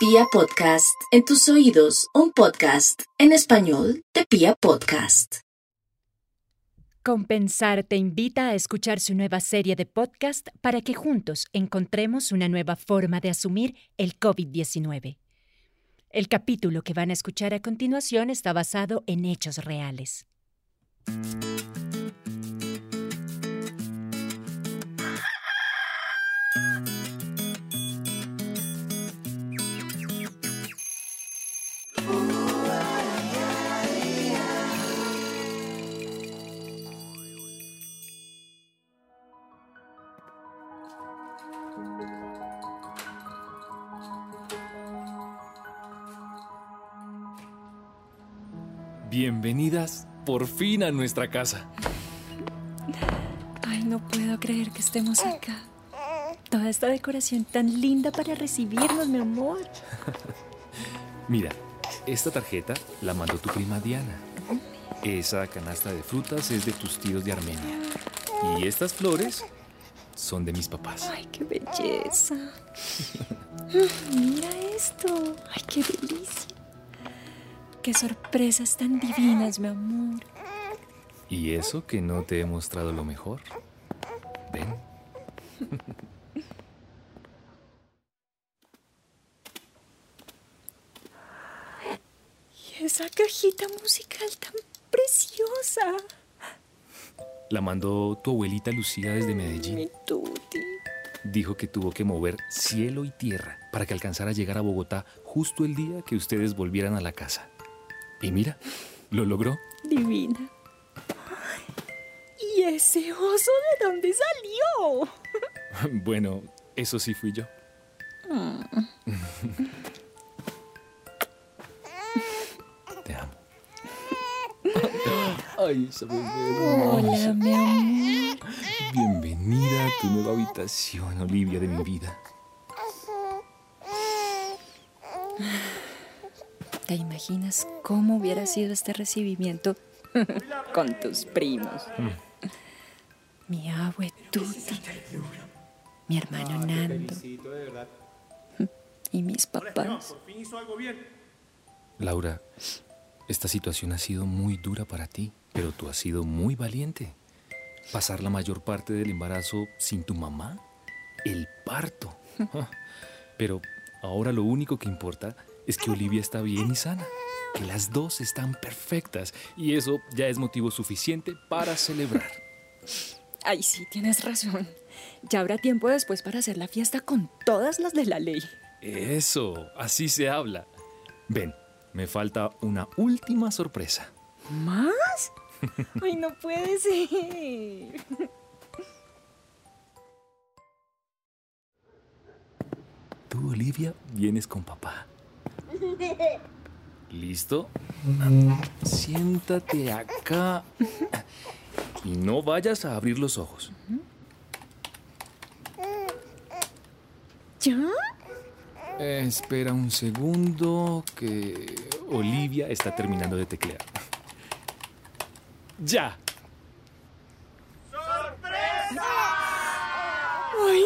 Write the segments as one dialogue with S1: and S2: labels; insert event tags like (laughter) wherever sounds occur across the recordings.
S1: Pia Podcast, en tus oídos, un podcast en español de Pia Podcast.
S2: Compensar te invita a escuchar su nueva serie de podcast para que juntos encontremos una nueva forma de asumir el COVID-19. El capítulo que van a escuchar a continuación está basado en hechos reales.
S3: Bienvenidas por fin a nuestra casa.
S2: Ay, no puedo creer que estemos acá. Toda esta decoración tan linda para recibirnos, mi amor. (laughs)
S3: Mira, esta tarjeta la mandó tu prima Diana. Esa canasta de frutas es de tus tíos de Armenia. Y estas flores son de mis papás.
S2: Ay, qué belleza. (laughs) Mira esto. Ay, qué delicia. Qué sorpresas tan divinas, mi amor.
S3: ¿Y eso que no te he mostrado lo mejor? Ven. (laughs)
S2: Y esa cajita musical tan preciosa.
S3: La mandó tu abuelita Lucía desde Medellín.
S2: Mi tuti.
S3: Dijo que tuvo que mover cielo y tierra para que alcanzara a llegar a Bogotá justo el día que ustedes volvieran a la casa. Y mira, lo logró.
S2: Divina. ¿Y ese oso de dónde salió? (laughs)
S3: Bueno, eso sí fui yo. Te amo. (laughs) Ay, esa bebé
S2: Hola, mi amor.
S3: Bienvenida a tu nueva habitación, Olivia de mi vida. (laughs)
S2: ¿Te imaginas cómo hubiera sido este recibimiento (laughs) con tus primos? Mi abue Tuti, mi hermano Nando (laughs) y mis papás.
S3: Laura, esta situación ha sido muy dura para ti, pero tú has sido muy valiente. Pasar la mayor parte del embarazo sin tu mamá, el parto. (laughs) Ah, Pero ahora lo único que importa es que Olivia está bien y sana, que las dos están perfectas y eso ya es motivo suficiente para celebrar.
S2: Ay, sí, tienes razón. Ya habrá tiempo después para hacer la fiesta con todas las de la ley.
S3: Eso, así se habla. Ven, me falta una última sorpresa.
S2: ¿Más? (laughs) Ay, no puede ser.
S3: Tú, Olivia, vienes con papá. ¿Listo? Siéntate acá. Y no vayas a abrir los ojos.
S2: ¿Ya?
S3: Eh, espera un segundo que Olivia está terminando de teclear. ¡Ya!
S2: Ay.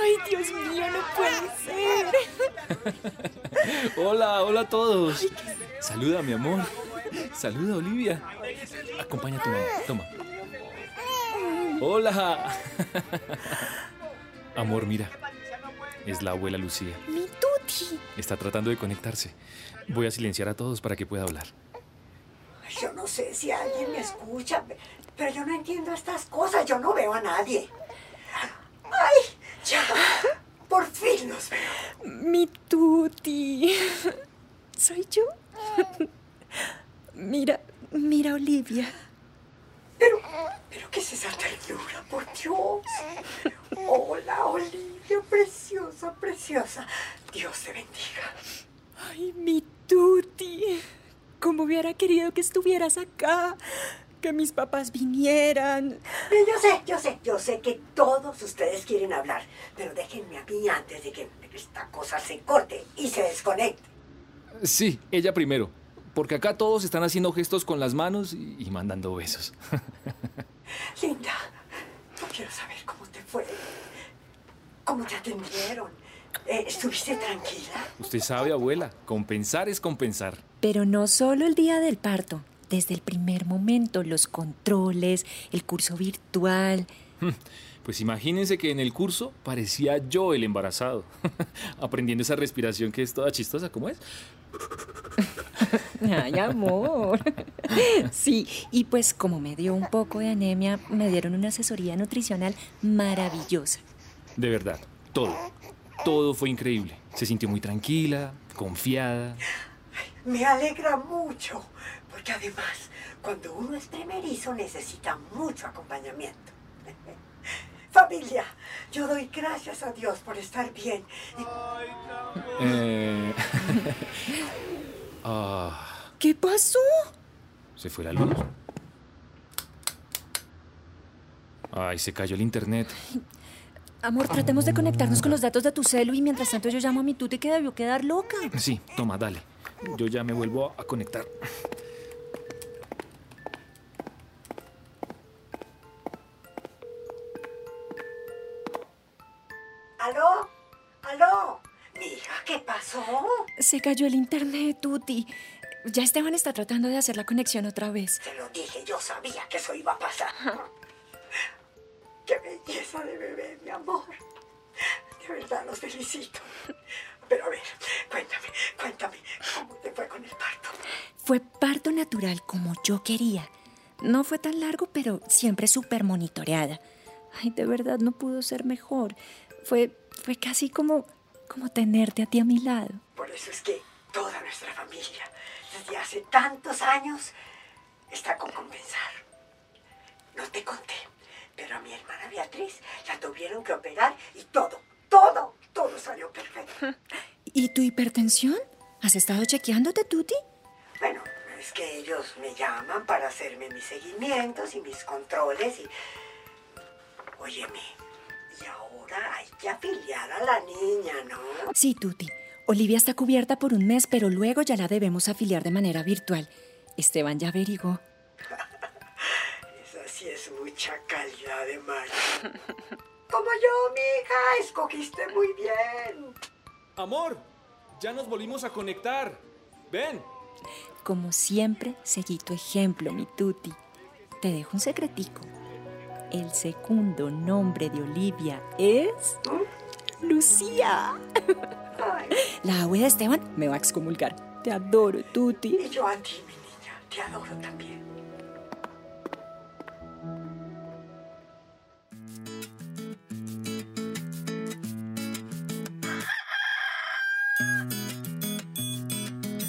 S2: Ay, Dios mío, no puede ser. (laughs)
S3: Hola, hola a todos. Saluda, mi amor. Saluda, Olivia. Acompaña a tu mamá. Toma. Hola. (laughs) Amor, mira. Es la abuela Lucía.
S2: Mi tuti.
S3: Está tratando de conectarse. Voy a silenciar a todos para que pueda hablar.
S4: Yo no sé si alguien me escucha, pe- pero yo no entiendo estas cosas. Yo no veo a nadie. ¡Ay! ¡Ya! Por fin los veo.
S2: Mi tuti. ¿Soy yo? Mira, mira, Olivia.
S4: Pero, pero ¿qué es esa ternura? Por Dios. Hola, Olivia, preciosa, preciosa. Dios te bendiga.
S2: Ay, mi tuti. Como hubiera querido que estuvieras acá. Que mis papás vinieran.
S4: Eh, Yo sé, yo sé, yo sé que todos ustedes quieren hablar, pero déjenme a mí antes de que esta cosa se corte y se desconecte.
S3: Sí, ella primero. Porque acá todos están haciendo gestos con las manos y, y mandando besos. (laughs)
S4: Linda, no quiero saber cómo te fue, cómo te atendieron. Eh, ¿Estuviste tranquila?
S3: Usted sabe, abuela, compensar es compensar.
S2: Pero no solo el día del parto. Desde el primer momento, los controles, el curso virtual.
S3: Pues imagínense que en el curso parecía yo el embarazado, (laughs) aprendiendo esa respiración que es toda chistosa, ¿cómo es?
S2: Ay, amor. (laughs) Sí, y pues como me dio un poco de anemia, me dieron una asesoría nutricional maravillosa.
S3: De verdad, todo, todo fue increíble. Se sintió muy tranquila, confiada.
S4: Me alegra mucho, porque además, cuando uno es primerizo necesita mucho acompañamiento. (laughs) Familia, yo doy gracias a Dios por estar bien. Y
S3: Eh... (laughs) ah,
S2: ¿Qué pasó?
S3: ¿Se fue la luz? Ay, se cayó el internet.
S2: Amor, tratemos de conectarnos con los datos de tu celu y mientras tanto yo llamo a mi tuti que debió quedar loca.
S3: Sí, toma, dale. Yo ya me vuelvo a conectar.
S4: ¿Aló? ¿Aló? Mi hija, ¿qué pasó?
S2: Se cayó el internet, tuti. Ya Esteban está tratando de hacer la conexión otra vez.
S4: Te lo dije, yo sabía que eso iba a pasar. Qué belleza de bebé, mi amor. De verdad, los felicito. Pero a ver, cuéntame, cuéntame, ¿cómo te fue con el parto?
S2: Fue parto natural como yo quería. No fue tan largo, pero siempre súper monitoreada. Ay, de verdad no pudo ser mejor. Fue, fue casi como, como tenerte a ti a mi lado.
S4: Por eso es que toda nuestra familia, desde hace tantos años, está con compensar. No te conté, pero a mi hermana Beatriz la tuvieron que operar y todo, todo, todo salió perfecto. (laughs)
S2: ¿Y tu hipertensión? ¿Has estado chequeándote, Tuti?
S4: Bueno, es que ellos me llaman para hacerme mis seguimientos y mis controles y... Óyeme, hay que afiliar a la niña, ¿no?
S2: Sí, Tuti. Olivia está cubierta por un mes, pero luego ya la debemos afiliar de manera virtual. Esteban ya averiguó. (laughs)
S4: Esa sí es mucha calidad de madre. (laughs) Como yo, mija, escogiste muy bien.
S3: Amor, ya nos volvimos a conectar. Ven.
S2: Como siempre, seguí tu ejemplo, mi Tuti. Te dejo un secretico. El segundo nombre de Olivia es... Lucía.
S4: Ay,
S2: La abuela de Esteban me va a excomulgar. Te adoro, Tuti.
S4: y yo a ti, mi niña, te adoro también.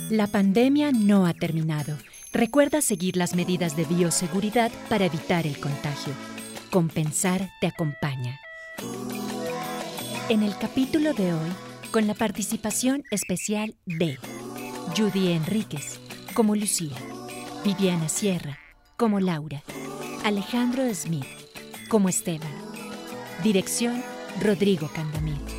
S2: La pandemia no ha terminado. Recuerda seguir las medidas de bioseguridad para evitar el contagio. Compensar te acompaña. En el capítulo de hoy, con la participación especial de Judy Enríquez como Lucía, Viviana Sierra como Laura, Alejandro Smith como Esteban, dirección Rodrigo Candamil.